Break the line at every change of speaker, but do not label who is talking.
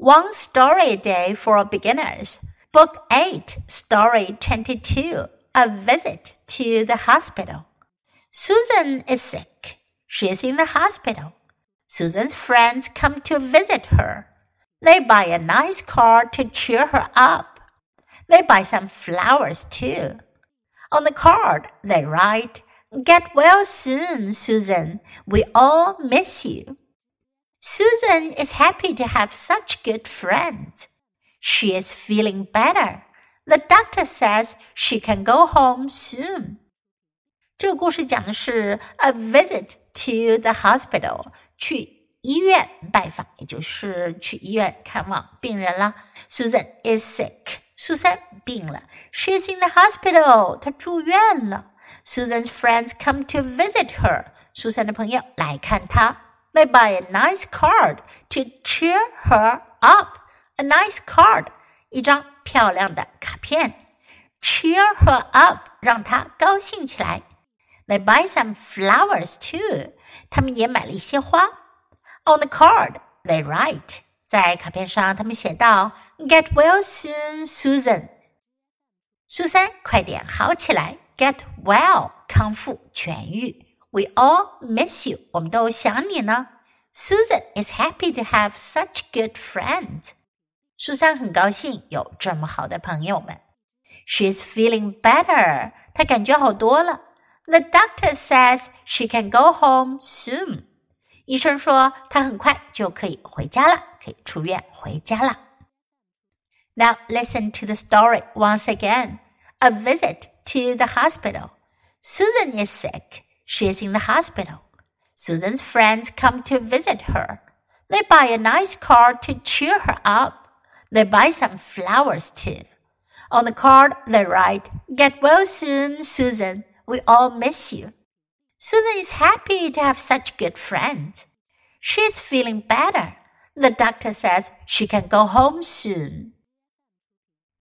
One Story Day for Beginners, Book 8, Story 22, A Visit to the Hospital. Susan is sick. She is in the hospital. Susan's friends come to visit her. They buy a nice card to cheer her up. They buy some flowers too. On the card, they write, Get well soon, Susan. We all miss you. Susan is happy to have such good friends. She is feeling better. The doctor says she can go home soon. 这个故事讲的是 a visit to the hospital，去医院拜访，也就是去医院看望病人了。Susan is sick，苏珊病了。She is in the hospital，她住院了。Susan's friends come to visit her，苏珊的朋友来看她。 they buy a nice card to cheer her up. A nice card，一张漂亮的卡片，cheer her up，让她高兴起来。They buy some flowers too，他们也买了一些花。On the card, they write，在卡片上他们写道：“Get well soon, Susan。”苏珊，快点好起来！Get well，康复痊愈。 we all miss you. 我们都想你呢。Susan is happy to have such good friends. 苏珊很高兴有这么好的朋友们。She's feeling better. 她感觉好多了。The doctor says she can go home soon. 医生说她很快就可以回家了，可以出院回家了。Now listen to the story once again. A visit to the hospital. Susan is sick. She is in the hospital. Susan's friends come to visit her. They buy a nice card to cheer her up. They buy some flowers too. On the card, they write, Get well soon, Susan. We all miss you. Susan is happy to have such good friends. She is feeling better. The doctor says she can go home soon.